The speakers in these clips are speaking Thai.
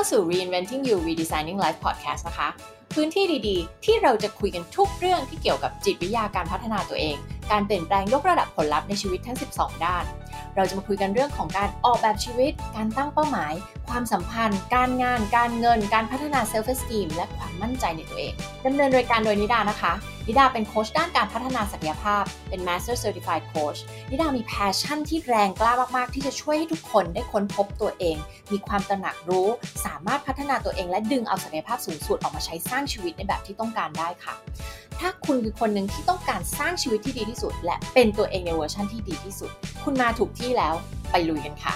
าสู่ Reinventing You Redesigning Life Podcast นะคะ พื้นที่ดีๆ ที่เราจะคุยกันทุกเรื่องที่เกี่ยวกับจิตวิทยาการพัฒนาตัวเอง การเปลี่ยนแปลงยกระดับผลลัพธ์ในชีวิตทั้ง 12 ด้าน เราจะมาคุยกันเรื่องของการออกแบบชีวิต การตั้งเป้าหมาย ความสัมพันธ์ การงาน การเงิน การพัฒนา self-esteem และความมั่นใจในตัวเองดำเนินรายการโดยนิดานะคะ นิดาเป็นโค้ชด้านการพัฒนาศักยภาพ เป็น Master Certified Coach นิดามี passion ที่แรงกล้ามาก ๆ ที่จะช่วยให้ทุกคนได้ค้นพบตัวเอง มีความตระหนักรู้ สามารถพัฒนาตัวเองและดึงเอาศักยภาพสูงสุดออกมาใช้สร้างชีวิตในแบบที่ต้องการได้ค่ะ ถ้าคุณคือคนหนึ่งที่ต้องการสร้างชีวิตที่ดีที่สุด และเป็นตัวเองในเวอร์ชันที่ดีที่สุด คุณมาถูกที่แล้ว ไปลุยกันค่ะ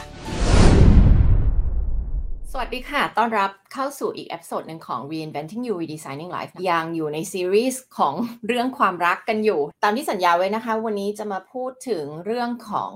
สวัสดีค่ะ ต้อนรับเข้าสู่อีก episode หนึ่งของ Reinventing You Redesigning Life ยังอยู่ในซีรีส์ของเรื่องความรักกันอยู่ ตามที่สัญญาไว้นะคะ วันนี้จะมาพูดถึงเรื่องของ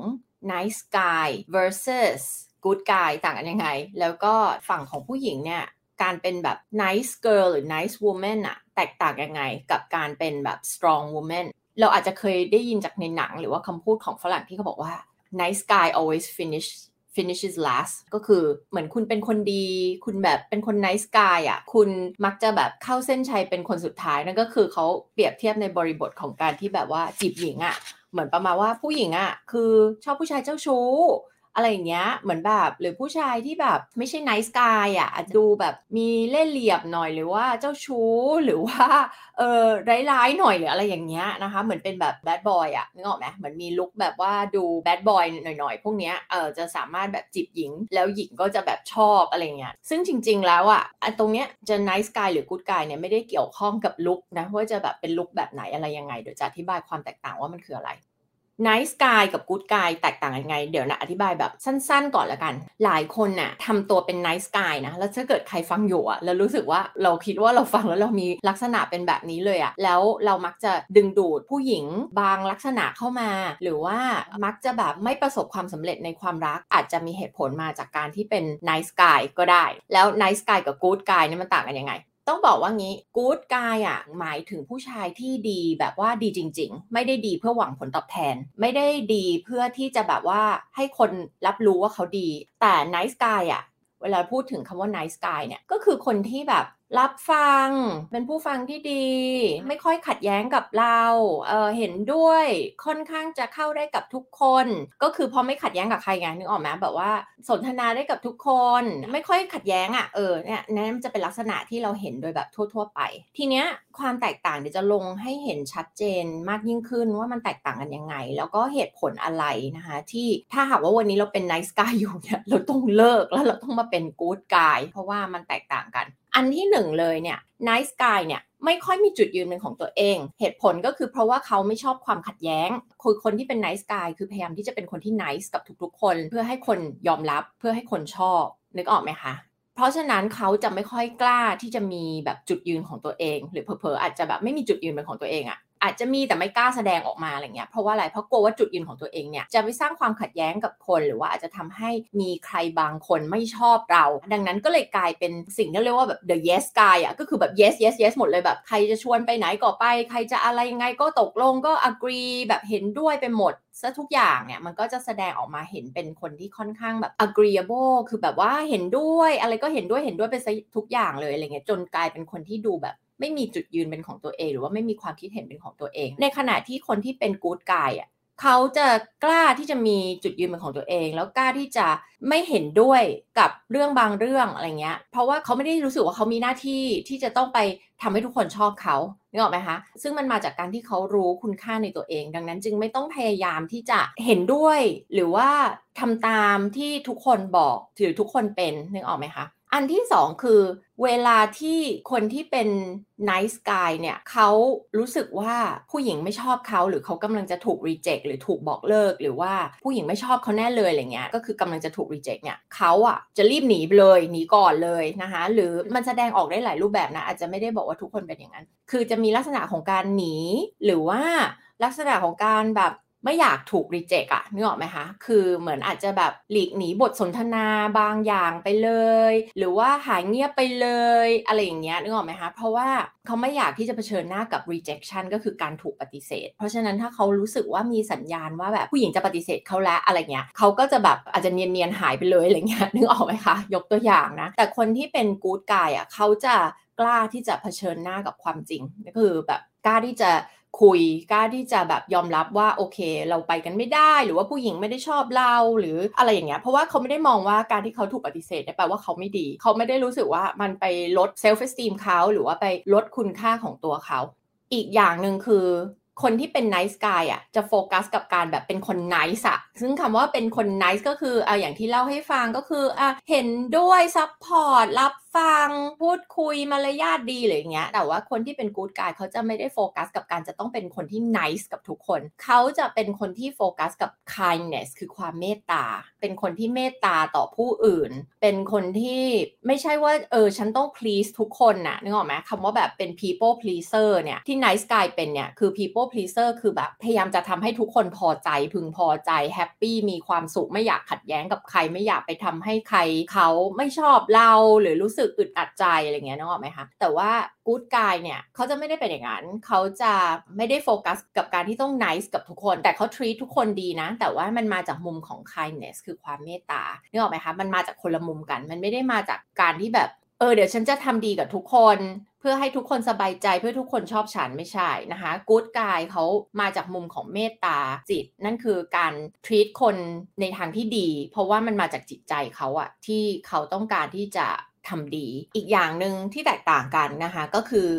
nice guy versus good guy ต่างกันยังไง แล้วก็ฝั่งของผู้หญิงเนี่ย การเป็นแบบ nice girl หรือ nice woman อะแตกต่างยังไง กับการเป็นแบบ strong woman เราอาจจะเคยได้ยินจากในหนังหรือว่าคำพูดของฝรั่งที่เขาบอกว่า nice guy always finish finishes last ก็คือเหมือนคุณเป็นคนดี คุณแบบเป็นคน nice guy อะ คุณมักจะแบบเข้าเส้นชัยเป็นคนสุดท้ายนั่นก็คือเขาเปรียบเทียบในบริบทของการที่แบบว่าจีบหญิงอะ เหมือนประมาณว่าผู้หญิงอะ คือชอบผู้ชายเจ้าชู้ อะไรอย่างเงี้ยเหมือนแบบหรือผู้ชายที่แบบไม่ใช่ nice guy อะอาจจะดูแบบมีเล่ห์เหลี่ยมหน่อยหรือว่าเจ้าชู้หรือว่าเออร้ายๆหน่อยหรืออะไรอย่างเงี้ยนะคะเหมือนเป็นแบบ bad boy อะนึกออกไหมเหมือนมีลุคแบบว่าดู bad boy หน่อยๆ พวกเนี้ยเออจะสามารถแบบจีบหญิง แล้วหญิงก็จะแบบชอบอะไรเงี้ยซึ่งจริง ๆ แล้วอะตรงเนี้ยจะ nice guy หรือ good guy เนี่ยไม่ได้เกี่ยวข้องกับลุคนะว่าจะแบบเป็นลุคแบบไหนอะไรยังไงเดี๋ยวจะอธิบายความแตกต่างว่ามันคืออะไร nice guy กับ good guy แตกต่างยังไง เดี๋ยวนะอธิบายแบบสั้นๆ ก่อนละกัน หลายคนน่ะทำตัวเป็น nice guy นะ แล้วถ้าเกิดใครฟังอยู่อะแล้วรู้สึกว่าเราคิดว่าเราฟังแล้วเรามีลักษณะเป็นแบบนี้เลยอะแล้วเรามักจะดึงดูดผู้หญิงบางลักษณะเข้ามา หรือว่ามักจะแบบไม่ประสบความสำเร็จในความรัก อาจจะมีเหตุผลมาจากการที่เป็น nice guy ก็ได้ แล้ว nice guy กับ good guy เนี่ยมันต่างกันยังไง ต้องบอกว่างี้กู๊ดกายอะหมายถึงผู้ชายที่ดีแบบว่าดีจริง ๆ ไม่ได้ดีเพื่อหวังผลตอบแทน ไม่ได้ดีเพื่อที่จะแบบว่าให้คนรับรู้ว่าเขาดี แต่ nice guy อะเวลาพูดถึงคำว่า nice guy เนี่ยก็คือคนที่แบบ รับฟัง เป็นผู้ฟังที่ดี ไม่ค่อยขัดแย้งกับเราเเห็นด้วยค่อนข้างจะเข้าได้กับทุกคน ก็คือพอไม่ขัดแย้งกับใครไงนึกออกไหมแบบว่าสนทนาได้กับทุกคน ไม่ค่อยขัดแย้งอะ่ะเออเนี่ยนั่นจะเป็นลักษณะที่เราเห็นโดยแบบทั่ว ๆ ไป ทีเนี้ยความแตกต่างเดี๋ยวจะลงให้เห็นชัดเจนมากยิ่งขึ้นว่ามันแตกต่างกันยังไง แล้วก็เหตุผลอะไรนะคะ ที่ถ้าหากว่าวันนี้เราเป็น nice guy อยู่เนี่ยเราต้องเลิกแล้วเราต้องมาเป็น good guy เพราะว่ามันแตกต่างกัน อันที่หนึ่งเลยเนี่ย nice guy เนี่ยไม่ค่อยมีจุดยืนเป็นของตัวเอง เหตุผลก็คือเพราะว่าเขาไม่ชอบความขัดแย้งคือคนที่เป็น nice guy คือพยายามที่จะเป็นคนที่ nice กับทุกๆ คน เพื่อให้คนยอมรับเพื่อให้คนชอบ นึกออกไหมคะ เพราะฉะนั้นเขาจะไม่ค่อยกล้าที่จะมีแบบจุดยืนของตัวเอง หรือเผลอๆอาจจะแบบไม่มีจุดยืนเป็นของตัวเองอะ อาจจะมีแต่ไม่กล้าแสดงออกมาอะไรเงี้ยเพราะว่าอะไรเพราะกลัวว่าจุดยืนของตัวเองเนี่ยจะไปสร้างความขัดแย้งกับคนหรือว่าอาจจะทำให้มีใครบางคนไม่ชอบเรา ดังนั้นก็เลยกลายเป็นสิ่งที่เรียกว่าแบบ the yes guy อะก็คือแบบ yes yes yes หมดเลยแบบใครจะชวนไปไหนก็ไป ใครจะอะไรยังไงก็ตกลงก็ agree แบบเห็นด้วยไปหมดซะทุกอย่างเนี่ยมันก็จะแสดงออกมาเห็นเป็นคนที่ค่อนข้างแบบ agreeable คือแบบว่าเห็นด้วยอะไรก็เห็นด้วยเห็นด้วยไปซะทุกอย่างเลยอะไรเงี้ยจนกลายเป็นคนที่ดูแบบ ไม่มีจุดยืนเป็นของตัวเอง หรือว่าไม่มีความคิดเห็นเป็นของตัวเอง ในขณะที่คนที่เป็นกู๊ดกายอะเขาจะกล้าที่จะมีจุดยืนเป็นของตัวเอง แล้วกล้าที่จะไม่เห็นด้วยกับเรื่องบางเรื่องอะไรเงี้ย เพราะว่าเขาไม่ได้รู้สึกว่าเขามีหน้าที่ที่จะต้องไปทำให้ทุกคนชอบเขานึกออกไหมคะ ซึ่งมันมาจากการที่เขารู้คุณค่าในตัวเอง ดังนั้นจึงไม่ต้องพยายามที่จะเห็นด้วย หรือว่าทำตามที่ทุกคนบอกหรือทุกคนเป็นนึกออกไหมคะ อันที่สองคือเวลาที่คนที่เป็น nice guy เนี่ยเขารู้สึกว่าผู้หญิงไม่ชอบเขาหรือเขากำลังจะถูก reject หรือถูกบอกเลิก หรือว่าผู้หญิงไม่ชอบเขาแน่เลยอะไรเงี้ยก็คือกำลังจะถูก reject เนี่ยเขาอะจะรีบหนีเลยหนีก่อนเลยนะคะหรือมันแสดงออกได้หลายรูปแบบนะอาจจะไม่ได้บอกว่าทุกคนเป็นอย่างนั้น คือจะมีลักษณะของการหนีหรือว่าลักษณะของการแบบ ไม่อยากถูกรีเจ็คอะนึกออกไหมคะ คือเหมือนอาจจะแบบหลีกหนีบทสนทนาบางอย่างไปเลย หรือว่าหายเงียบไปเลย อะไรอย่างเงี้ยนึกออกไหมคะ เพราะว่าเขาไม่อยากที่จะเผชิญหน้ากับ rejection ก็คือการถูกปฏิเสธ เพราะฉะนั้นถ้าเขารู้สึกว่ามีสัญญาณว่าแบบผู้หญิงจะปฏิเสธเขาแล้วอะไรเงี้ยเขาก็จะแบบอาจจะเนียนๆหายไปเลยอะไรเงี้ยนึกออกไหมคะ ยกตัวอย่างนะ แต่คนที่เป็น good guy อะเขาจะกล้าที่จะเผชิญหน้ากับความจริงก็คือแบบกล้าที่จะ คุยกล้าที่จะแบบยอมรับว่าโอเค เราไปกันไม่ได้ หรือว่าผู้หญิงไม่ได้ชอบเราหรืออะไรอย่างเงี้ยเพราะว่าเขาไม่ได้มองว่าการที่เขาถูกปฏิเสธแปลว่าเขาไม่ดี เขาไม่ได้รู้สึกว่ามันไปลด self-esteem เขาหรือว่าไปลดคุณค่าของตัวเขาอีกอย่างหนึ่งคือคนที่เป็น nice guy อะจะโฟกัสกับการแบบเป็นคน nice อะซึ่งคำว่าเป็นคน nice ก็คืออะอย่างที่เล่าให้ฟังก็คืออะเห็นด้วย support รับ ฟังพูดคุยมารยาทดีหรืออย่างเงี้ย แต่ว่าคนที่เป็นกู๊ดกายเขาจะไม่ได้โฟกัสกับการจะต้องเป็นคนที่ nice กับทุกคน เขาจะเป็นคนที่โฟกัสกับ kindness คือความเมตตา เป็นคนที่เมตตาต่อผู้อื่น เป็นคนที่ไม่ใช่ว่าเออฉันต้อง please ทุกคนนะนึกออกไหมคำว่าแบบเป็น people pleaser เนี่ยที่ nice guy เป็นเนี่ยคือ people pleaser คือแบบพยายามจะทำให้ทุกคนพอใจพึงพอใจ happy มีความสุขไม่อยากขัดแย้งกับใครไม่อยากไปทำให้ใครเขาไม่ชอบเราหรือรู้สึกอึดอัดใจอะไรเงี้ยนึกออกไหมคะแต่ว่ากู๊ดกายเนี่ยเขาจะไม่ได้เป็นอย่างนั้นเขาจะไม่ได้โฟกัสกับการที่ต้อง nice กับทุกคน แต่เขา treat ทุกคนดีนะ แต่ว่ามันมาจากมุมของ kindness คือความเมตตานึกออกไหมคะมันมาจากคนละมุมกัน มันไม่ได้มาจากการที่แบบเออเดี๋ยวฉันจะทำดีกับทุกคน เพื่อให้ทุกคนสบายใจเพื่อทุกคนชอบฉันไม่ใช่นะคะกู๊ดกายเขามาจากมุมของเมตตาจิต นั่นคือการ treat คนในทางที่ดี เพราะว่ามันมาจากจิตใจเขาอะที่เขาต้องการที่จะ ทำดี อีกอย่างหนึ่งที่แตกต่างกันนะคะก็คือ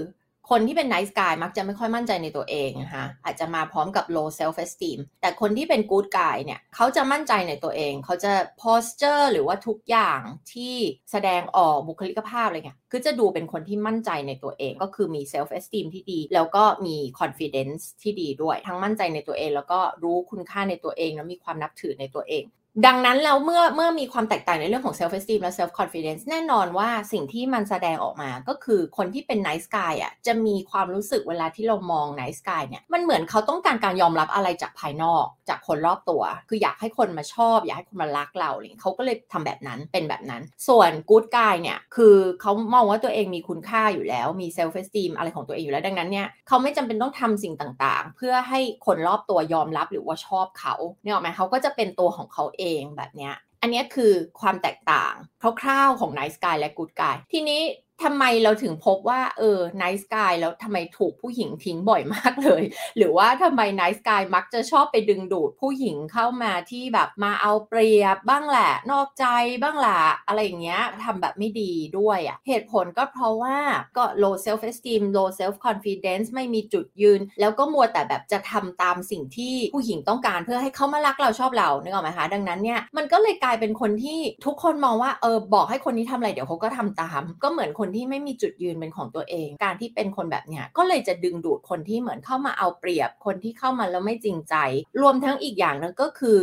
คนที่เป็น nice guy มักจะไม่ค่อยมั่นใจในตัวเองนะคะอาจจะมาพร้อมกับ low self esteem แต่คนที่เป็น good guy เนี่ยเขาจะมั่นใจในตัวเอง เขาจะ posture หรือว่าทุกอย่างที่แสดงออกบุคลิกภาพอะไรเงี้ยคือจะดูเป็นคนที่มั่นใจในตัวเอง ก็คือมี self esteem ที่ดี แล้วก็มี confidence ที่ดีด้วย ทั้งมั่นใจในตัวเอง แล้วก็รู้คุณค่าในตัวเอง แล้วมีความนับถือในตัวเอง ดังนั้นแล้วเมื่อเมื่อมีความแตกต่างในเรื่องของ self esteem และ self confidence แน่นอนว่าสิ่งที่มันแสดงออกมาก็คือคนที่เป็น nice guy อะจะมีความรู้สึกเวลาที่เรามอง nice guy เนี่ยมันเหมือนเขาต้องการการยอมรับอะไรจากภายนอกจากคนรอบตัว คืออยากให้คนมาชอบ อยากให้คนมารักเราเลยเขาก็เลยทำแบบนั้นเป็นแบบนั้น ส่วน good guy เนี่ยคือเขามองว่าตัวเองมีคุณค่าอยู่แล้วมี self esteem อะไรของตัวเองอยู่แล้วดังนั้นเนี่ยเขาไม่จำเป็นต้องทำสิ่งต่างๆ เพื่อให้คนรอบตัวยอมรับหรือว่าชอบเขาเนี่ยหรอไหมเขาก็จะเป็นตัวของเขาเององแบบเนี้ยอันนี้คือความแตกต่างคร่าวๆของ Nice Guy และ Good Guy ทีนี้ ทำไมเราถึงพบว่าเออ nice guy แล้วทำไมถูกผู้หญิงทิ้งบ่อยมากเลย หรือว่าทำไม nice guy มักจะชอบไปดึงดูดผู้หญิงเข้ามาที่แบบมาเอาเปรียบบ้างแหละ นอกใจบ้างแหละอะไรอย่างเงี้ยทำแบบไม่ดีด้วยอะ่ะเหตุผลก็เพราะว่าก็ low self esteem low self confidence ไม่มีจุดยืน แล้วก็มัวแต่แบบจะทำตามสิ่งที่ผู้หญิงต้องการเพื่อให้เขามารักเราชอบเรานึกออกไหมคะดังนั้นเนี่ยมันก็เลยกลายเป็นคนที่ทุกคนมองว่าเออบอกให้คนนี้ทำอะไรเดี๋ยวเขาก็ทำตาม ก็เหมือนคนที่ไม่มีจุดยืนเป็นของตัวเอง การที่เป็นคนแบบเนี้ยก็เลยจะดึงดูดคนที่เหมือนเข้ามาเอาเปรียบ คนที่เข้ามาแล้วไม่จริงใจ รวมทั้งอีกอย่างนึงก็คือ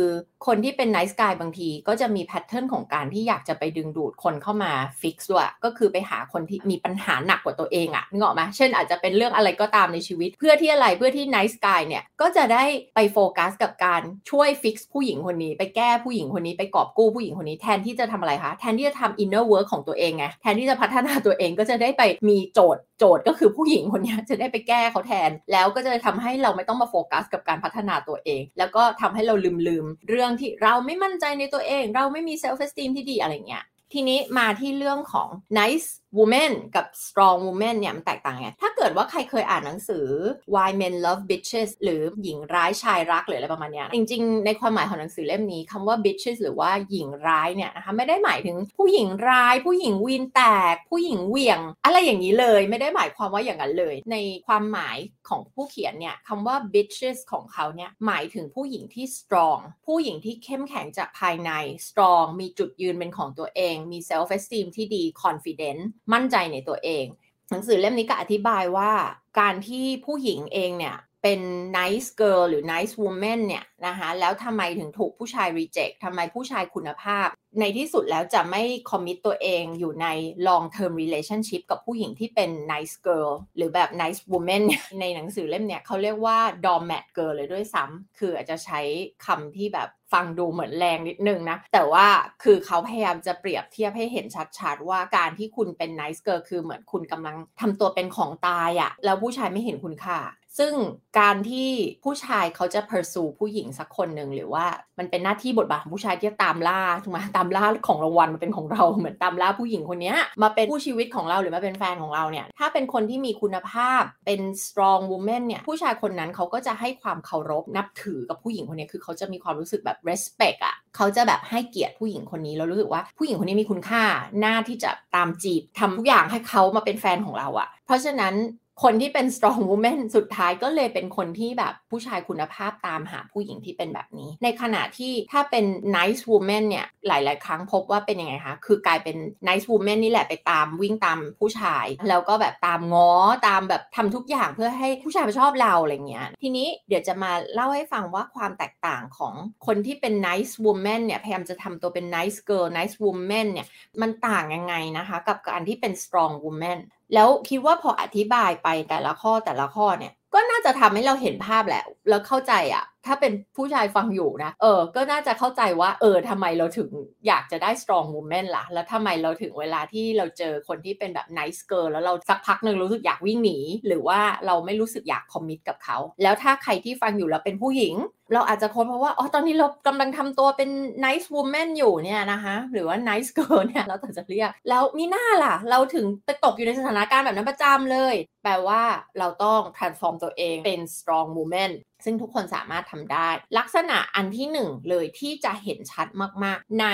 คนที่เป็น nice guy บางทีก็จะมี pattern ของการที่อยากจะไปดึงดูดคนเข้ามา fix ด้วยก็คือไปหาคนที่มีปัญหาหนักกว่าตัวเองอะนึกออกไหมเช่นอาจจะเป็นเรื่องอะไรก็ตามในชีวิต เพื่อที่อะไรเพื่อที่ nice guy เนี่ยก็จะได้ไปโฟกัสกับการช่วย fix ผู้หญิงคนนี้ ไปแก้ผู้หญิงคนนี้ไปกอบกู้ผู้หญิงคนนี้แทนที่จะทำอะไรคะแทนที่จะทำ inner work ของตัวเองไงแทนที่จะพัฒนาตัวเองก็จะได้ไปมีโจทย์โจทย์ก็คือผู้หญิงคนนี้จะได้ไปแก้เขาแทน แล้วก็จะทำให้เราไม่ต้องมาโฟกัสกับการพัฒนาตัวเอง แล้วก็ทำให้เราลืมลืมเรื่องที่เราไม่มั่นใจในตัวเอง เราไม่มี self-esteem ที่ดีอะไรเงี้ยทีนี้มาที่เรื่องของ nice woman กับ strong woman เนี่ยมันแตกต่างไง ถ้าเกิดว่าใครเคยอ่านหนังสือ why men love bitches หรือหญิงร้ายชายรักหรืออะไรประมาณนี้จริงๆ ในความหมายของหนังสือเล่มนี้คำว่า bitches หรือว่าหญิงร้ายเนี่ยนะคะไม่ได้หมายถึงผู้หญิงร้าย ผู้หญิงวีนแตก ผู้หญิงเวียง อะไรอย่างนี้เลยไม่ได้หมายความว่าอย่างนั้นเลย ในความหมายของผู้เขียนเนี่ยคำว่า bitches ของเขาเนี่ยหมายถึงผู้หญิงที่ strong ผู้หญิงที่เข้มแข็งจากภายใน strong มีจุดยืนเป็นของตัวเอง มี self esteem ที่ดี confident มั่นใจในตัวเอง หนังสือเล่มนี้ก็อธิบายว่าการที่ผู้หญิงเองเนี่ยเป็น nice girl หรือ nice woman เนี่ยนะคะแล้วทำไมถึงถูกผู้ชาย reject ทำไมผู้ชายคุณภาพ ในที่สุดแล้วจะไม่ commit ตัวเองอยู่ใน long term relationship กับผู้หญิงที่เป็น nice girl หรือแบบ nice woman ในหนังสือเล่มเนี่ยเขาเรียกว่า doormat girl เลยด้วยซ้ำคืออาจจะใช้คำที่แบบ ฟังดูเหมือนแรงนิดนึงนะ แต่ว่าคือเขาพยายามจะเปรียบเทียบให้เห็นชัดๆ ว่าการที่คุณเป็นไนส์เกอร์คือเหมือนคุณกำลังทำตัวเป็นของตายอะแล้วผู้ชายไม่เห็นคุณค่า ซึ่งการที่ผู้ชายเขาจะ pursue ผู้หญิงสักคนหนึ่งหรือว่ามันเป็นหน้าที่บทบาทของผู้ชายที่จะตามล่าถูกไหมตามล่าของรางวัลมาเป็นของเราเหมือนตามล่าผู้หญิงคนนี้มาเป็นผู้ชีวิตของเราหรือมาเป็นแฟนของเราเนี่ยถ้าเป็นคนที่มีคุณภาพเป็น strong woman เนี่ยผู้ชายคนนั้นเขาก็จะให้ความเคารพนับถือกับผู้หญิงคนนี้คือเขาจะมีความรู้สึกแบบ respect อะ่ะเขาจะแบบให้เกียรติผู้หญิงคนนี้แล้วรู้สึกว่าผู้หญิงคนนี้มีคุณค่าหน้าที่จะตามจีบทำทุกอย่างให้เขามาเป็นแฟนของเราอะ่ะเพราะฉะนั้น คนที่เป็น strong woman สุดท้ายก็เลยเป็นคนที่แบบผู้ชายคุณภาพตามหาผู้หญิงที่เป็นแบบนี้ ในขณะที่ถ้าเป็น nice woman เนี่ยหลาย ๆ ครั้งพบว่าเป็นยังไงคะ คือกลายเป็น nice woman นี่แหละไปตามวิ่งตามผู้ชาย แล้วก็แบบตามง้อตามแบบทำทุกอย่างเพื่อให้ผู้ชายมาชอบเราอะไรเงี้ย ทีนี้เดี๋ยวจะมาเล่าให้ฟังว่าความแตกต่างของคนที่เป็น nice woman เนี่ยพยายามจะทำตัวเป็น nice girl nice woman เนี่ยมันต่างยังไงนะคะ กับการที่เป็น strong woman แล้วคิดว่าพออธิบายไปแต่ละข้อแต่ละข้อเนี่ย ก็น่าจะทำให้เราเห็นภาพแหละแล้วเข้าใจอะ ถ้าเป็นผู้ชายฟังอยู่นะ เออ ก็น่าจะเข้าใจว่า เออทำไมเราถึงอยากจะได้ strong woman ล่ะ แล้วทำไมเราถึงเวลาที่เราเจอคนที่เป็นแบบ nice girl แล้วเราสักพักหนึ่งรู้สึกอยากวิ่งหนี หรือว่าเราไม่รู้สึกอยากคอมมิตกับเขา แล้วถ้าใครที่ฟังอยู่แล้วเป็นผู้หญิง เราอาจจะค้นเพราะว่า อ๋อ ตอนนี้เรากำลังทำตัวเป็น nice woman อยู่เนี่ยนะคะ หรือว่า nice girl เนี่ย เราแต่จะเรียก แล้วมีหน้าล่ะ เราถึงไปตกอยู่ในสถานการณ์แบบนั้นประจำเลย แปลว่าเราต้อง transform ตัวเองเป็น strong woman ซึ่งทุกคนสามารถทำได้ ลักษณะอันที่หนึ่งเลยที่จะเห็นชัดมาก ๆ ใน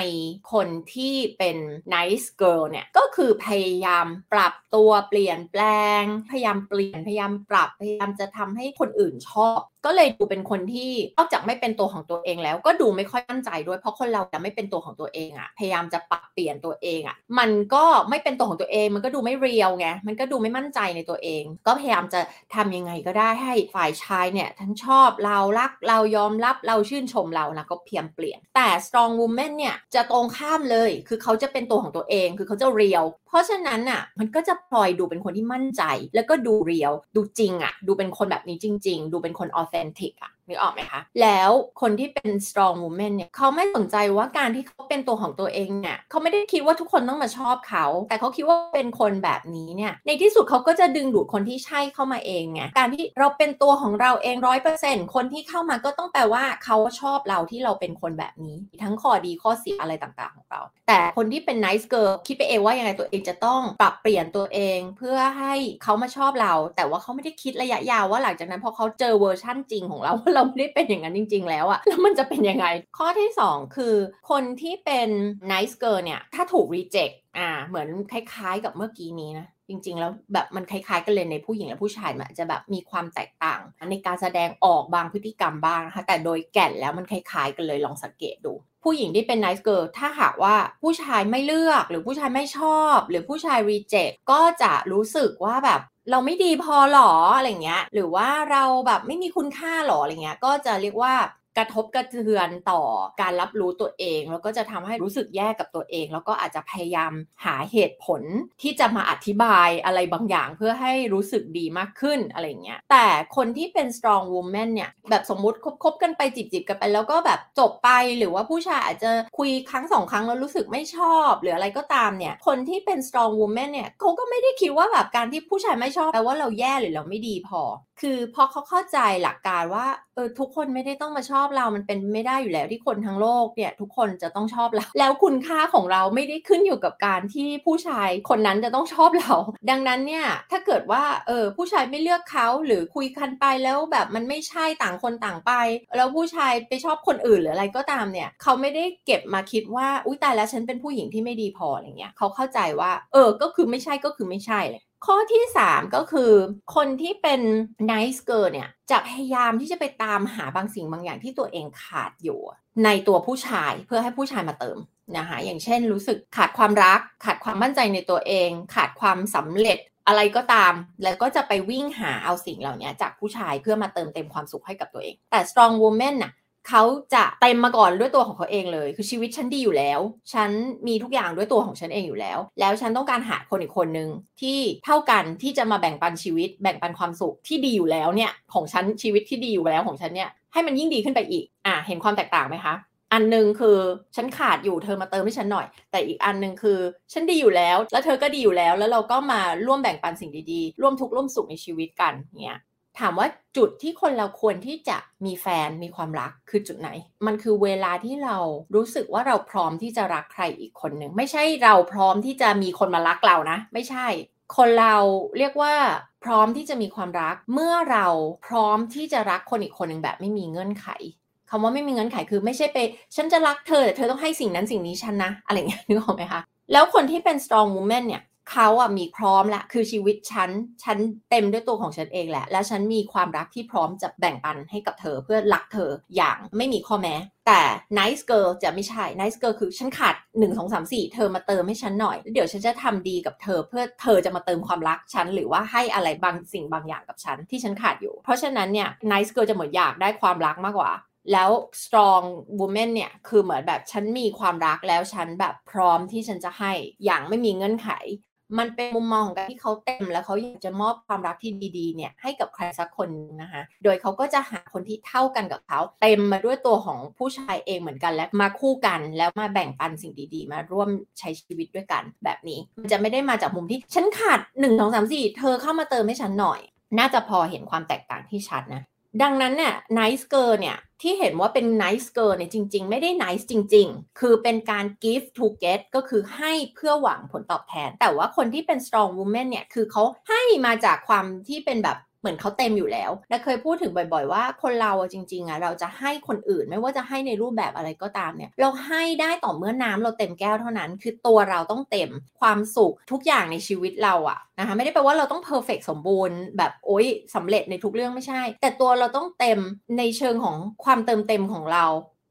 คนที่เป็น nice girl เนี่ย ก็คือพยายามปรับตัวเปลี่ยนแปลง พยายามเปลี่ยนพยายามปรับพยายามจะทำให้คนอื่นชอบ ก็เลยดูเป็นคนที่นอกจากไม่เป็นตัวของตัวเองแล้ว ก็ดูไม่ค่อยมั่นใจด้วยเพราะคนเราจะไม่เป็นตัวของตัวเองอะพยายามจะปรับเปลี่ยนตัวเองอะมันก็ไม่เป็นตัวของตัวเอง มันก็ดูไม่เรียวไงมันก็ดูไม่มั่นใจในตัวเอง ก็พยายามจะทำยังไงก็ได้ให้ฝ่ายชายเนี่ยทั้งชอบเรารักเรายอมรับเราชื่นชมเรานะก็เพียงเปลี่ยน แต่ strong woman เนี่ยจะตรงข้ามเลย คือเขาจะเป็นตัวของตัวเอง คือเขาจะเรียว เพราะฉะนั้นอะมันก็จะพลอยดูเป็นคนที่มั่นใจ แล้วก็ดูเรียว ดูจริงอะ ดูเป็นคนแบบนี้จริง ๆ ดูเป็นคน authentic อะนึกออกไหมคะ แล้วคนที่เป็น strong woman เนี่ยเขาไม่สนใจว่าการที่เขาเป็นตัวของตัวเองเนี่ยเขาไม่ได้คิดว่าทุกคนต้องมาชอบเขา แต่เขาคิดว่าเป็นคนแบบนี้เนี่ยในที่สุดเขาก็จะดึงดูดคนที่ใช่เข้ามาเองไงการที่เราเป็นตัวของเราเองร้อยเปอร์เซ็นต์คนที่เข้ามาก็ต้องแปลว่าเขาชอบเราที่เราเป็นคนแบบนี้ ทั้งข้อดีข้อเสียอะไรต่างๆของเรา แต่คนที่เป็น nice girl คิดไปเองว่ายังไงตัวเองจะต้องปรับเปลี่ยนตัวเอง เพื่อให้เขามาชอบเรา แต่ว่าเขาไม่ได้คิดระยะยาวว่าหลังจากนั้นพอเขาเจอเวอร์ชั่นจริงของเราเราไม่ได้เป็นอย่างนั้นจริง ๆ แล้วอะแล้วมันจะเป็นยังไง ข้อที่ 2 คือ คนที่เป็น nice girl เนี่ย ถ้าถูก reject อ่า เหมือนคล้ายๆ กับเมื่อกี้นี้นะจริงๆ แล้วแบบมันคล้ายๆกันเลยในผู้หญิงและผู้ชายมันจะแบบมีความแตกต่าง ในการแสดงออกบางพฤติกรรมบ้างนะคะแต่โดยแก่นแล้วมันคล้ายๆกันเลยลองสังเกตดู ผู้หญิงที่เป็น nice girl ถ้าหากว่าผู้ชายไม่เลือกหรือผู้ชายไม่ชอบ หรือผู้ชาย reject ก็จะรู้สึกว่าแบบ เราไม่ดีพอหรออะไรเงี้ย หรือว่าเราแบบไม่มีคุณค่าหรออะไรเงี้ย ก็จะเรียกว่า กระทบกระเทือนต่อการรับรู้ตัวเอง แล้วก็จะทำให้รู้สึกแย่กับตัวเอง แล้วก็อาจจะพยายามหาเหตุผลที่จะมาอธิบายอะไรบางอย่างเพื่อให้รู้สึกดีมากขึ้นอะไรเงี้ยแต่คนที่เป็น strong woman เนี่ยแบบสมมุติคบกันไปจีบๆกันไปแล้วก็แบบจบไปหรือว่าผู้ชายอาจจะคุยครั้งสองครั้งแล้วรู้สึกไม่ชอบ หรืออะไรก็ตามเนี่ยคนที่เป็น strong woman เนี่ยเขาก็ไม่ได้คิดว่าแบบการที่ผู้ชายไม่ชอบแปลว่าเราแย่หรือเราไม่ดีพอ คือพอเขาเข้าใจหลักการว่าเออทุกคนไม่ได้ต้องมาชอบเรามันเป็นไม่ได้อยู่แล้วที่คนทั้งโลกเนี่ยทุกคนจะต้องชอบเรา แล้วคุณค่าของเราไม่ได้ขึ้นอยู่กับการที่ผู้ชายคนนั้นจะต้องชอบเรา ดังนั้นเนี่ยถ้าเกิดว่าเออผู้ชายไม่เลือกเขาหรือคุยกันไปแล้วแบบมันไม่ใช่ต่างคนต่างไป แล้วผู้ชายไปชอบคนอื่นหรืออะไรก็ตามเนี่ยเขาไม่ได้เก็บมาคิดว่าอุ้ยตายแล้วฉันเป็นผู้หญิงที่ไม่ดีพออะไรเงี้ยเขาเข้าใจว่า เออก็คือไม่ใช่ก็คือไม่ใช่เลย ข้อที่ 3 ก็คือ คนที่เป็น nice girl เนี่ยจะพยายามที่จะไปตามหาบางสิ่งบางอย่างที่ตัวเองขาดอยู่ ในตัวผู้ชายเพื่อให้ผู้ชายมาเติมนะคะอย่างเช่นรู้สึกขาดความรัก ขาดความมั่นใจในตัวเอง ขาดความสำเร็จอะไรก็ตาม แล้วก็จะไปวิ่งหาเอาสิ่งเหล่านี้จากผู้ชายเพื่อมาเติมเต็มความสุขให้กับตัวเอง แต่ strong woman น่ะ เขาจะเต็มมาก่อนด้วยตัวของเขาเองเลย คือชีวิตฉันดีอยู่แล้ว ฉันมีทุกอย่างด้วยตัวของฉันเองอยู่แล้ว แล้วฉันต้องการหาคนอีกคนหนึ่งที่เท่ากันที่จะมาแบ่งปันชีวิต แบ่งปันความสุขที่ดีอยู่แล้วเนี่ยของฉันชีวิตที่ดีอยู่แล้วของฉันเนี่ยให้มันยิ่งดีขึ้นไปอีก อะเห็นความแตกต่างไหมคะอันหนึ่งคือฉันขาดอยู่เธอมาเติมให้ฉันหน่อย แต่อีกอันหนึ่งคือ ฉันดีอยู่แล้ว แล้วเธอก็ดีอยู่แล้ว แล้วเราก็มาร่วมแบ่งปันสิ่งดีๆ ร่วมทุกข์ร่วมสุขในชีวิตกันเนี่ย ถามว่าจุดที่คนเราควรที่จะมีแฟนมีความรักคือจุดไหน มันคือเวลาที่เรารู้สึกว่าเราพร้อมที่จะรักใครอีกคนหนึ่งไม่ใช่เราพร้อมที่จะมีคนมารักเรานะ ไม่ใช่ คนเราเรียกว่าพร้อมที่จะมีความรัก เมื่อเราพร้อมที่จะรักคนอีกคนหนึ่งแบบไม่มีเงื่อนไขคำว่าไม่มีเงื่อนไขคือไม่ใช่ไป ฉันจะรักเธอแต่เธอต้องให้สิ่งนั้นสิ่งนี้ฉันนะ อะไรเงี้ยนึกออกไหมคะแล้วคนที่เป็น strong woman เนี่ย เขาอะมีพร้อมแล้วคือชีวิตฉันฉันเต็มด้วยตัวของฉันเองแหละ และฉันมีความรักที่พร้อมจะแบ่งปันให้กับเธอเพื่อรักเธออย่างไม่มีข้อแม้ แต่ nice girl จะไม่ใช่ nice girl คือฉันขาด 1 2 3 4 เธอมาเติมให้ฉันหน่อย เดี๋ยวฉันจะทำดีกับเธอเพื่อเธอจะมาเติมความรักฉัน หรือว่าให้อะไรบางสิ่งบางอย่างกับฉันที่ฉันขาดอยู่ เพราะฉะนั้นเนี่ย nice girl จะเหมือนอยากได้ความรักมากกว่าแล้ว strong woman เนี่ย คือเหมือนแบบฉันมีความรักแล้วฉันแบบพร้อมที่ฉันจะให้อย่างไม่มีเงื่อนไข มันเป็นมุมมองของการที่เขาเต็ม แล้วเขาอยากจะมอบความรักที่ดีๆเนี่ยให้กับใครสักคนนะคะ โดยเขาก็จะหาคนที่เท่ากันกับเขาเต็มมาด้วยตัวของผู้ชายเองเหมือนกันและมาคู่กัน แล้วมาแบ่งปันสิ่งดีๆ มาร่วมใช้ชีวิตด้วยกันแบบนี้ มันจะไม่ได้มาจากมุมที่ฉันขาด1 2 3 4 เธอเข้ามาเติมให้ฉันหน่อย น่าจะพอเห็นความแตกต่างที่ชัดนะ ดังนั้นเนี่ย nice girl เนี่ยที่เห็นว่าเป็น nice girl เนี่ยจริง ๆ ไม่ได้ไนส์จริง ๆ คือเป็นการ give to get ก็คือให้เพื่อหวังผลตอบแทน แต่ว่าคนที่เป็น strong woman เนี่ยคือเขาให้มาจากความที่เป็นแบบ เหมือนเขาเต็มอยู่แล้วและเคยพูดถึงบ่อย ๆ ว่าคนเราจริงๆอะเราจะให้คนอื่นไม่ว่าจะให้ในรูปแบบอะไรก็ตามเนี่ยเราให้ได้ต่อเมื่อน้ำเราเต็มแก้วเท่านั้น คือตัวเราต้องเต็มความสุขทุกอย่างในชีวิตเราอะนะคะไม่ได้แปลว่าเราต้องเพอร์เฟกสมบูรณ์แบบโอ๊ยสำเร็จในทุกเรื่องไม่ใช่ แต่ตัวเราต้องเต็มในเชิงของความเติมเต็มของเรา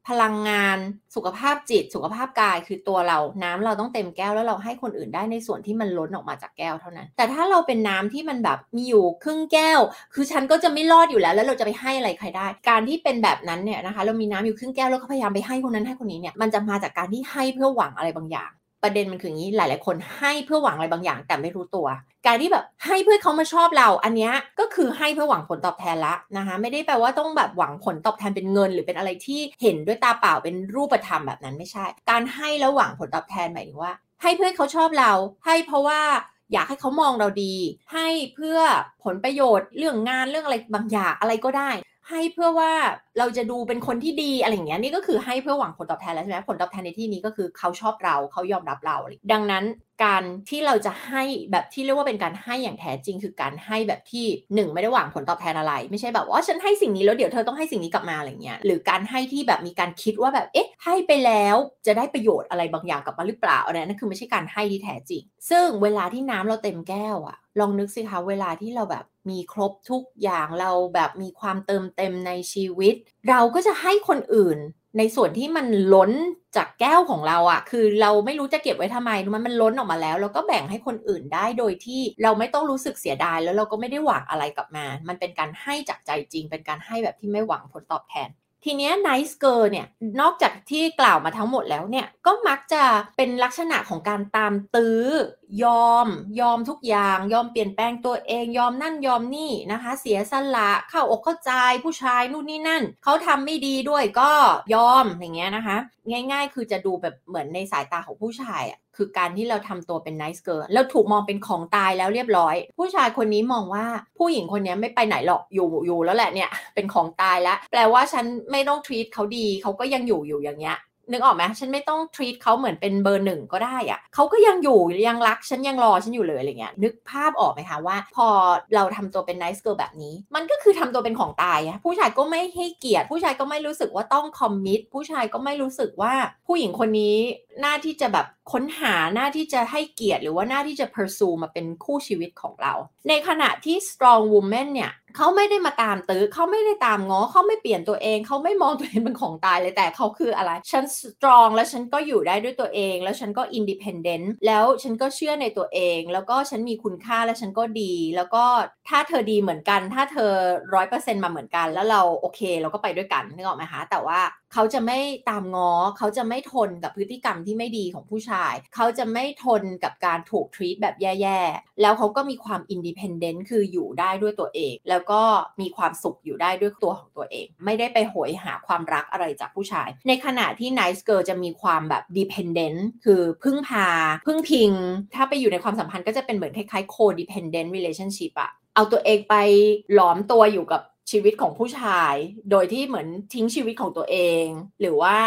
พลังงานสุขภาพจิต สุขภาพกายคือตัวเราน้ำเราต้องเต็มแก้วแล้วเราให้คนอื่นได้ในส่วนที่มันล้นออกมาจากแก้วเท่านั้น แต่ถ้าเราเป็นน้ำที่มันแบบมีอยู่ครึ่งแก้ว คือฉันก็จะไม่รอดอยู่แล้ว แล้วเราจะไปให้อะไรใครได้ การที่เป็นแบบนั้นเนี่ยนะคะ เรามีน้ำอยู่ครึ่งแก้วแล้วก็พยายามไปให้คนนั้นให้คนนี้เนี่ยมันจะมาจากการที่ให้เพื่อหวังอะไรบางอย่าง ประเด็นมันคืออย่างนี้หลาย ๆ คนให้เพื่อหวังอะไรบางอย่าง แต่ไม่รู้ตัว การที่แบบให้เพื่อเขามาชอบเรา อันนี้ก็คือให้เพื่อหวังผลตอบแทนละนะคะไม่ได้แปลว่าต้องแบบหวังผลตอบแทนเป็นเงิน หรือเป็นอะไรที่เห็นด้วยตาเปล่าเป็นรูปธรรมแบบนั้นไม่ใช่ การให้แล้วหวังผลตอบแทนหมายถึงว่า ให้เพื่อเขาชอบเรา ให้เพราะว่าอยากให้เขามองเราดี ให้เพื่อผลประโยชน์เรื่องงานเรื่องอะไรบางอย่างอะไรก็ได้ ให้เพื่อว่าเราจะดูเป็นคนที่ดีอะไรอย่างเงี้ยนี่ก็คือให้เพื่อหวังผลตอบแทนแล้วใช่ไหมผลตอบแทนในที่นี้ก็คือเขาชอบเราเขายอมรับเรา ดังนั้น การที่เราจะให้แบบที่เรียกว่าเป็นการให้อย่างแท้จริง คือการให้แบบที่หนึ่งไม่ได้หวังผลตอบแทนอะไร ไม่ใช่แบบว่าฉันให้สิ่งนี้แล้วเดี๋ยวเธอต้องให้สิ่งนี้กลับมาอะไรเงี้ยหรือการให้ที่แบบมีการคิดว่าแบบเอ๊ะให้ไปแล้วจะได้ประโยชน์อะไรบางอย่างกลับมาหรือเปล่าอะไรนั่นคือไม่ใช่การให้ที่แท้จริง ซึ่งเวลาที่น้ำเราเต็มแก้วอะลองนึกสิคะเวลาที่เราแบบมีครบทุกอย่างเราแบบมีความเติมเต็มในชีวิต เราก็จะให้คนอื่น ในส่วนที่มันล้นจากแก้วของเราอะคือเราไม่รู้จะเก็บไว้ทำไมมันมันล้นออกมาแล้วเราก็แบ่งให้คนอื่นได้โดยที่เราไม่ต้องรู้สึกเสียดาย แล้วเราก็ไม่ได้หวังอะไรกลับมา มันเป็นการให้จากใจจริง เป็นการให้แบบที่ไม่หวังผลตอบแทน ทีเนี้ย nice girl เนี่ยนอกจากที่กล่าวมาทั้งหมดแล้วเนี่ยก็มักจะเป็นลักษณะของการตามตื้อยอม ยอมทุกอย่างยอมเปลี่ยนแปลงตัวเองยอมนั่นยอมนี่นะคะ เสียสละเข้าอกเข้าใจผู้ชายนู่นนี่นั่นเขาทำไม่ดีด้วยก็ยอมอย่างเงี้ยนะคะ ง่าย ๆ คือจะดูแบบเหมือนในสายตาของผู้ชายอะ คือการที่เราทำตัวเป็น nice girl แล้วถูกมองเป็นของตายแล้วเรียบร้อย ผู้ชายคนนี้มองว่าผู้หญิงคนนี้ไม่ไปไหนหรอกอยู่อยู่แล้วแหละเนี่ยเป็นของตายแล้ว แปลว่าฉันไม่ต้อง treat เขาดีเขาก็ยังอยู่อยู่อย่างเงี้ยนึกออกไหมฉันไม่ต้อง treat เขาเหมือนเป็นเบอร์หนึ่งก็ได้อะเขาก็ยังอยู่ยังรักฉันยังรอฉันอยู่เลยอะไรเงี้ยนึกภาพออกไหมคะว่า พอเราทำตัวเป็น nice girl แบบนี้ มันก็คือทำตัวเป็นของตายอะผู้ชายก็ไม่ให้เกียรติ ผู้ชายก็ไม่รู้สึกว่าต้อง commit ผู้ชายก็ไม่รู้สึกว่าผู้หญิงคนนี้หน้าที่จะแบบค้นหาหน้าที่จะให้เกียรติหรือว่าหน้าที่จะ pursue มาเป็นคู่ชีวิตของเรา ในขณะที่ strong woman เนี่ยเขาไม่ได้มาตามตื้อเขาไม่ได้ตามง้อเขาไม่เปลี่ยนตัวเองเขาไม่มองตัวเองเป็นของตายเลยแต่เขาคืออะไร ฉัน strong แล้วฉันก็อยู่ได้ด้วยตัวเอง แล้วฉันก็ independent แล้วฉันก็เชื่อในตัวเอง แล้วก็ฉันมีคุณค่าและฉันก็ดี แล้วก็ถ้าเธอดีเหมือนกัน ถ้าเธอร้อยเปอร์เซ็นต์มาเหมือนกัน แล้วเราโอเค เราก็ไปด้วยกันนึกออกไหมคะแต่ว่า เขาจะไม่ตามง้อเขาจะไม่ทนกับพฤติกรรมที่ไม่ดีของผู้ชาย เขาจะไม่ทนกับการถูก treat แบบแย่ๆ แล้วเขาก็มีความ independent คืออยู่ได้ด้วยตัวเอง แล้วก็มีความสุขอยู่ได้ด้วยตัวของตัวเอง ไม่ได้ไปโหยหาความรักอะไรจากผู้ชาย ในขณะที่ nice girl จะมีความแบบ dependent คือพึ่งพา พึ่งพิง ถ้าไปอยู่ในความสัมพันธ์ก็จะเป็นเหมือนคล้ายๆ co-dependent relationship อะเอาตัวเองไปหลอมตัวอยู่กับ ชีวิตของผู้ชาย โดยที่เหมือนทิ้งชีวิตของตัวเอง หรือว่า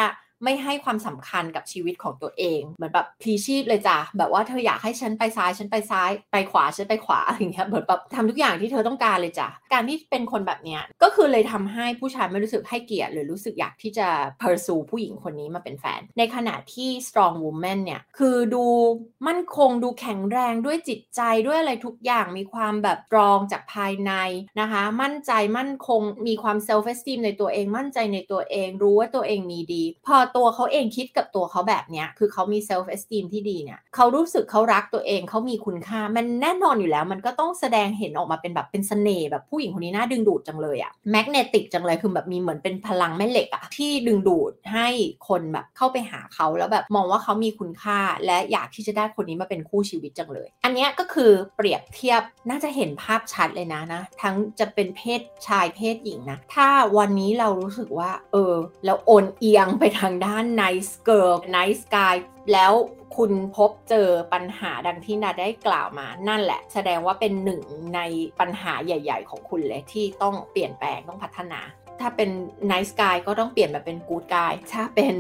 ไม่ให้ความสำคัญกับชีวิตของตัวเอง เหมือนแบบพลีชีพเลยจ้ะแบบว่าเธออยากให้ฉันไปซ้ายฉันไปซ้าย ไปขวาฉันไปขวาอย่างเงี้ยเหมือนแบบทำทุกอย่างที่เธอต้องการเลยจ้ะการที่เป็นคนแบบเนี้ยก็คือเลยทำให้ผู้ชายไม่รู้สึกให้เกียรติ หรือรู้สึกอยากที่จะ pursue ผู้หญิงคนนี้มาเป็นแฟน ในขณะที่ strong woman เนี่ยคือดูมั่นคงดูแข็งแรงด้วยจิตใจด้วยอะไรทุกอย่างมีความแบบรองจากภายในนะคะ มั่นใจมั่นคงมีความ self esteem ในตัวเองมั่นใจในตัวเอง รู้ว่าตัวเองมีดี พอตัวเขาเองคิดกับตัวเขาแบบเนี้ยคือเขามี self esteem ที่ดีเนี่ยเขารู้สึกเขารักตัวเองเขามีคุณค่า มันแน่นอนอยู่แล้ว มันก็ต้องแสดงเห็นออกมาเป็นแบบเป็นสเสน่ห์แบบผู้หญิงคนนี้น่าดึงดูดจังเลยอะแมกเนติกจังเลยคือแบบมีเหมือนเป็นพลังแม่เหล็กอะที่ดึงดูดให้คนแบบเข้าไปหาเขาแล้วแบบมองว่าเขามีคุณค่า และอยากที่จะได้คนนี้มาเป็นคู่ชีวิตจังเลย อันนี้ก็คือเปรียบเทียบน่าจะเห็นภาพชัดเลยนะนะ ทั้งจะเป็นเพศชายเพศหญิงนะ ถ้าวันนี้เรารู้สึกว่า เออแล้วโอนเอียงไปทางด้าน nice girl nice guy แล้วคุณพบเจอปัญหาดังที่นาได้กล่าวมานั่นแหละ แสดงว่าเป็นหนึ่งในปัญหาใหญ่ ๆ ของคุณเลยที่ต้องเปลี่ยนแปลงต้องพัฒนาถ้าเป็น nice guy ก็ต้องเปลี่ยนมาเป็น good guy ถ้าเป็น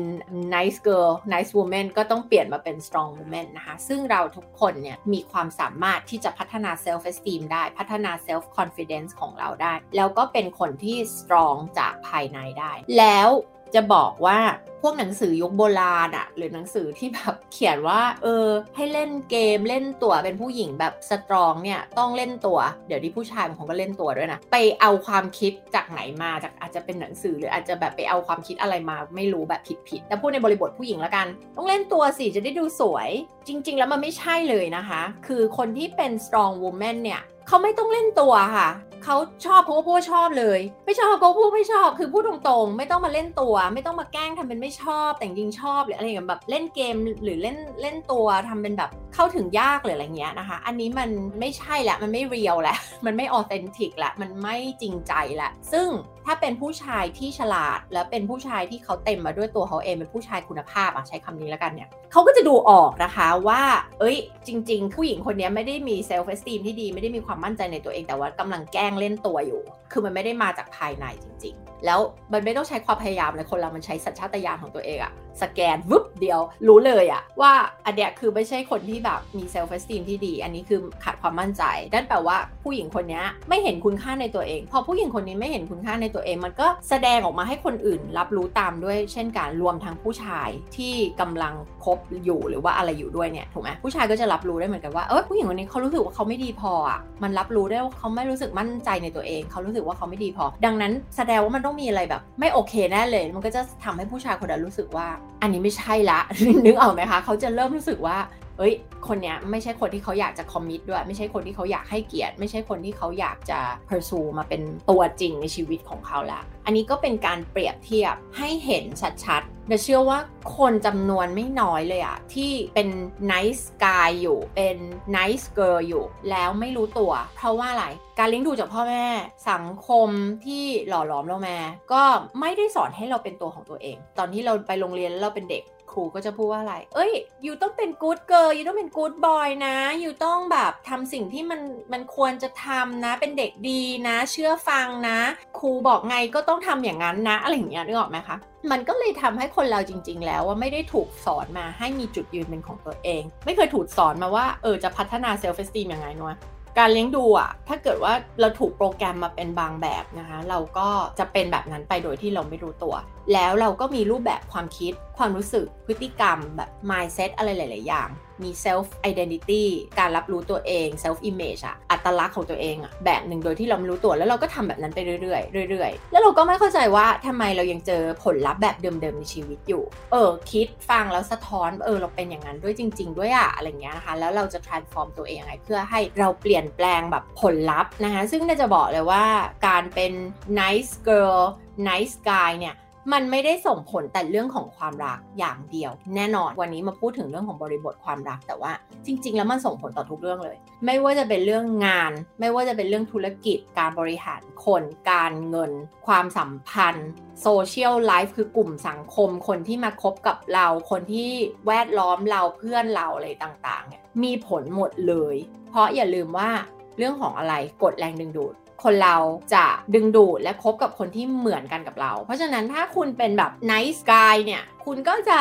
nice girl nice woman ก็ต้องเปลี่ยนมาเป็น strong woman นะคะ ซึ่งเราทุกคนเนี่ยมีความสามารถที่จะพัฒนา self esteem ได้ พัฒนา self confidence ของเราได้ แล้วก็เป็นคนที่ strong จากภายในได้ แล้ว จะบอกว่าพวกหนังสือยุคโบราณอะหรือหนังสือที่แบบเขียนว่า เออ ให้เล่นเกมเล่นตัวเป็นผู้หญิงแบบสตรองเนี่ยต้องเล่นตัว เดี๋ยวที่ผู้ชายบางคนก็เล่นตัวด้วยนะไปเอาความคิดจากไหนมาจากอาจจะเป็นหนังสือหรืออาจจะแบบไปเอาความคิดอะไรมาไม่รู้แบบผิดๆแต่พูดในบริบทผู้หญิงแล้วกัน ต้องเล่นตัวสิจะได้ดูสวย จริง ๆ แล้วมันไม่ใช่เลยนะคะ คือคนที่เป็น strong woman เนี่ยเขาไม่ต้องเล่นตัวค่ะ เขาชอบเพราะว่าพูดชอบเลย ไม่ชอบก็พูดไม่ชอบ คือพูดตรงๆ ไม่ต้องมาเล่นตัว ไม่ต้องมาแกล้งทำเป็นไม่ชอบ แต่จริงชอบหรืออะไรอย่างแบบเล่นเกมหรือเล่นเล่นตัวทำเป็นแบบ เข้าถึงยากหรืออะไรเงี้ยนะคะ อันนี้มันไม่ใช่แหละ มันไม่ real แหละ มันไม่ authentic แหละ มันไม่จริงใจแหละ ซึ่งถ้าเป็นผู้ชายที่ฉลาด และเป็นผู้ชายที่เขาเต็มมาด้วยตัวเขาเองเป็นผู้ชายคุณภาพอะใช้คำนี้แล้วกันเนี่ยเขาก็จะดูออกนะคะว่า เอ้ย จริง ๆ ผู้หญิงคนนี้ไม่ได้มี self-esteem ที่ดีไม่ได้มีความมั่นใจในตัวเองแต่ว่ากำลังแกล้งเล่นตัวอยู่ คือมันไม่ได้มาจากภายในจริง ๆ แล้วมันไม่ต้องใช้ความพยายามเลยคนเรามันใช้สัญชาตญาณของตัวเองอะ สแกนวึบเดียว รู้เลยอะว่าอันเนี้ยคือไม่ใช่คนที่แบบมี self-esteem ที่ดี อันนี้คือขาดความมั่นใจนั่นแปลว่าผู้หญิงคนนี้ไม่เห็นคุณค่าในตัวเอง พอผู้หญิงคนนี้ไม่เห็นคุณค่าในตัวเอง มันก็แสดงออกมาให้คนอื่น รับรู้ตามด้วยเช่นการรวมทั้งผู้ชายที่กำลังคบอยู่หรือว่าอะไรอยู่ด้วยเนี่ยถูกไหมผู้ชายก็จะรับรู้ได้เหมือนกันว่าเออผู้หญิงคนนี้เขารู้สึกว่าเขาไม่ดีพออะมันรับรู้ได้ว่าเขาไม่รู้สึกมั่นใจในตัวเองเขารู้สึกว่าเขาไม่ดีพอ ดังนั้นแสดงว่ามันต้องมีอะไรแบบ ไม่โอเคแน่เลย มันก็จะทำให้ผู้ชายคนนั้นรู้สึกว่าอันนี้ไม่ใช่ละนึกออกไหมคะ เขาจะเริ่มรู้สึกว่า เอ้ย คนเนี้ยไม่ใช่คนที่เขาอยากจะคอมมิตด้วย ไม่ใช่คนที่เขาอยากให้เกียรติ ไม่ใช่คนที่เขาอยากจะ pursue มาเป็นตัวจริงในชีวิตของเขาละ อันนี้ก็เป็นการเปรียบเทียบให้เห็นชัดๆแต่เชื่อว่าคนจำนวนไม่น้อยเลยอะที่เป็น nice guy อยู่ เป็น nice girl อยู่ แล้วไม่รู้ตัว เพราะว่าอะไร การเลี้ยงดูจากพ่อแม่ สังคมที่หล่อหลอมเรามา ก็ไม่ได้สอนให้เราเป็นตัวของตัวเอง ตอนที่เราไปโรงเรียนแล้วเราเป็นเด็ก ครูก็จะพูดว่าอะไร เอ้ย you ต้องเป็น good girl you ต้องเป็น good boy นะ you ต้องแบบทำสิ่งที่มันมันควรจะทำนะ เป็นเด็กดีนะ เชื่อฟังนะ ครูบอกไงก็ต้องทำอย่างนั้นนะ อะไรอย่างเงี้ยนึกออกไหมคะ มันก็เลยทำให้คนเราจริง ๆ แล้วว่าไม่ได้ถูกสอนมาให้มีจุดยืนเป็นของตัวเอง ไม่เคยถูกสอนมาว่า เออ จะพัฒนา self-esteem ยังไงนะ การเลี้ยงดูอะถ้าเกิดว่าเราถูกโปรแกรมมาเป็นบางแบบนะคะ เราก็จะเป็นแบบนั้นไปโดยที่เราไม่รู้ตัว แล้วเราก็มีรูปแบบความคิด ความรู้สึก พฤติกรรมแบบ mindset อะไรหลาย ๆ อย่างมี self identity การรับรู้ตัวเอง self image อะอัตลักษณ์ของตัวเองอะแบบหนึ่งโดยที่เราไม่รู้ตัวแล้วเราก็ทำแบบนั้นไปเรื่อยๆเรื่อยๆ แล้วเราก็ไม่เข้าใจว่าทำไมเรายังเจอผลลัพธ์แบบเดิมๆในชีวิตอยู่ เออ คิดฟังแล้วสะท้อนเออเราเป็นอย่างนั้นด้วยจริง ๆ ด้วยอะอะไรเงี้ยนะคะ แล้วเราจะ transform ตัวเองยังไงเพื่อให้เราเปลี่ยนแปลงแบบผลลัพธ์นะคะซึ่งน่าจะบอกเลยว่าการเป็น nice girl nice guy เนี่ย มันไม่ได้ส่งผลแต่เรื่องของความรักอย่างเดียว แน่นอนวันนี้มาพูดถึงเรื่องของบริบทความรัก แต่ว่าจริง ๆ แล้วมันส่งผลต่อทุกเรื่องเลย ไม่ว่าจะเป็นเรื่องงาน ไม่ว่าจะเป็นเรื่องธุรกิจ การบริหารคน การเงิน ความสัมพันธ์โซเชียลไลฟ์คือกลุ่มสังคม คนที่มาคบกับเรา คนที่แวดล้อมเราเพื่อนเราอะไรต่างๆ มีผลหมดเลย เพราะอย่าลืมว่าเรื่องของอะไรกดแรงดึงดูด คนเราจะดึงดูดและคบกับคนที่เหมือนกันกับเรา เพราะฉะนั้นถ้าคุณเป็นแบบ nice guy เนี่ย คุณก็จะ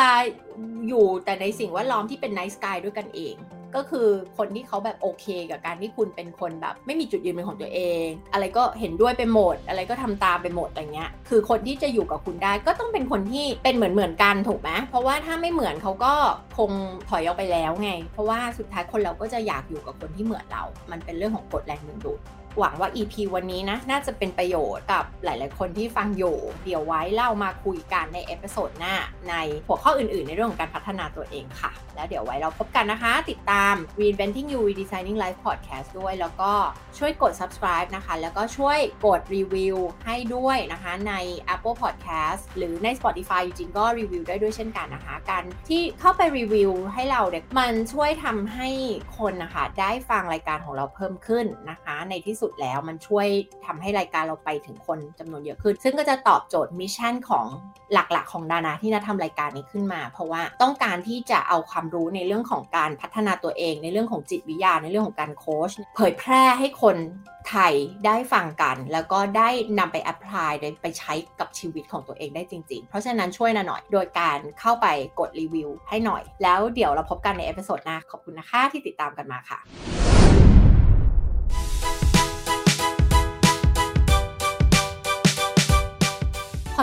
อยู่แต่ในสิ่งแวดล้อมที่เป็น nice guy ด้วยกันเองก็คือคนที่เขาแบบโอเคกับการที่คุณเป็นคนแบบ ไม่มีจุดยืนเป็นของตัวเอง อะไรก็เห็นด้วยไปหมด อะไรก็ทำตามไปหมดอะไรเงี้ย คือคนที่จะอยู่กับคุณได้ก็ต้องเป็นคนที่เป็นเหมือนเหมือนกันถูกไหมเพราะว่าถ้าไม่เหมือนเขาก็คงถอยออกไปแล้วไง เพราะว่าสุดท้ายคนเราก็จะอยากอยู่กับคนที่เหมือนเรา มันเป็นเรื่องของกฎแรงดึงดูด หวังว่า EP วันนี้นะน่าจะเป็นประโยชน์กับหลาย ๆ คนที่ฟังอยู่เดี๋ยวไว้เรามาคุยกันใน episode หน้า ในหัวข้ออื่น ๆ ในเรื่องของการพัฒนาตัวเองค่ะ แล้วเดี๋ยวไว้เราพบกันนะคะ ติดตาม Reinventing You Redesigning Life Podcast ด้วย แล้วก็ช่วยกด subscribe นะคะ แล้วก็ช่วยกดรีวิวให้ด้วยนะคะใน Apple Podcast หรือใน Spotify จริงๆก็รีวิวได้ด้วยเช่นกันนะคะ การที่เข้าไปรีวิวให้เราเนี่ยมันช่วยทำให้คนนะคะได้ฟังรายการของเราเพิ่มขึ้นนะคะ ในที่สุดแล้ว มันช่วยทำให้รายการเราไปถึงคนจำนวนเยอะขึ้น ซึ่งก็จะตอบโจทย์ mission ของหลักๆ ของนิดาที่ดาทำรายการนี้ขึ้นมา เพราะว่าต้องการที่จะเอาความรู้ในเรื่องของการพัฒนาตัวเอง ในเรื่องของจิตวิทยาในเรื่องของการโค้ชเผยแพร่ให้คนไทยได้ฟังกัน แล้วก็ได้นำไป applyไปใช้กับชีวิตของตัวเองได้จริง ๆ เพราะฉะนั้นช่วยดาหน่อย โดยการเข้าไปกดรีวิวให้หน่อย แล้วเดี๋ยวเราพบกันใน episode หน้าขอบคุณนะคะที่ติดตามกันมาค่ะ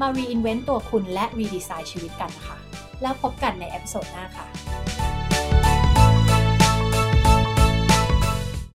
มา reinvent ตัวคุณและ redesign ชีวิตกันนะคะแล้วพบกันใน episode หน้าค่ะ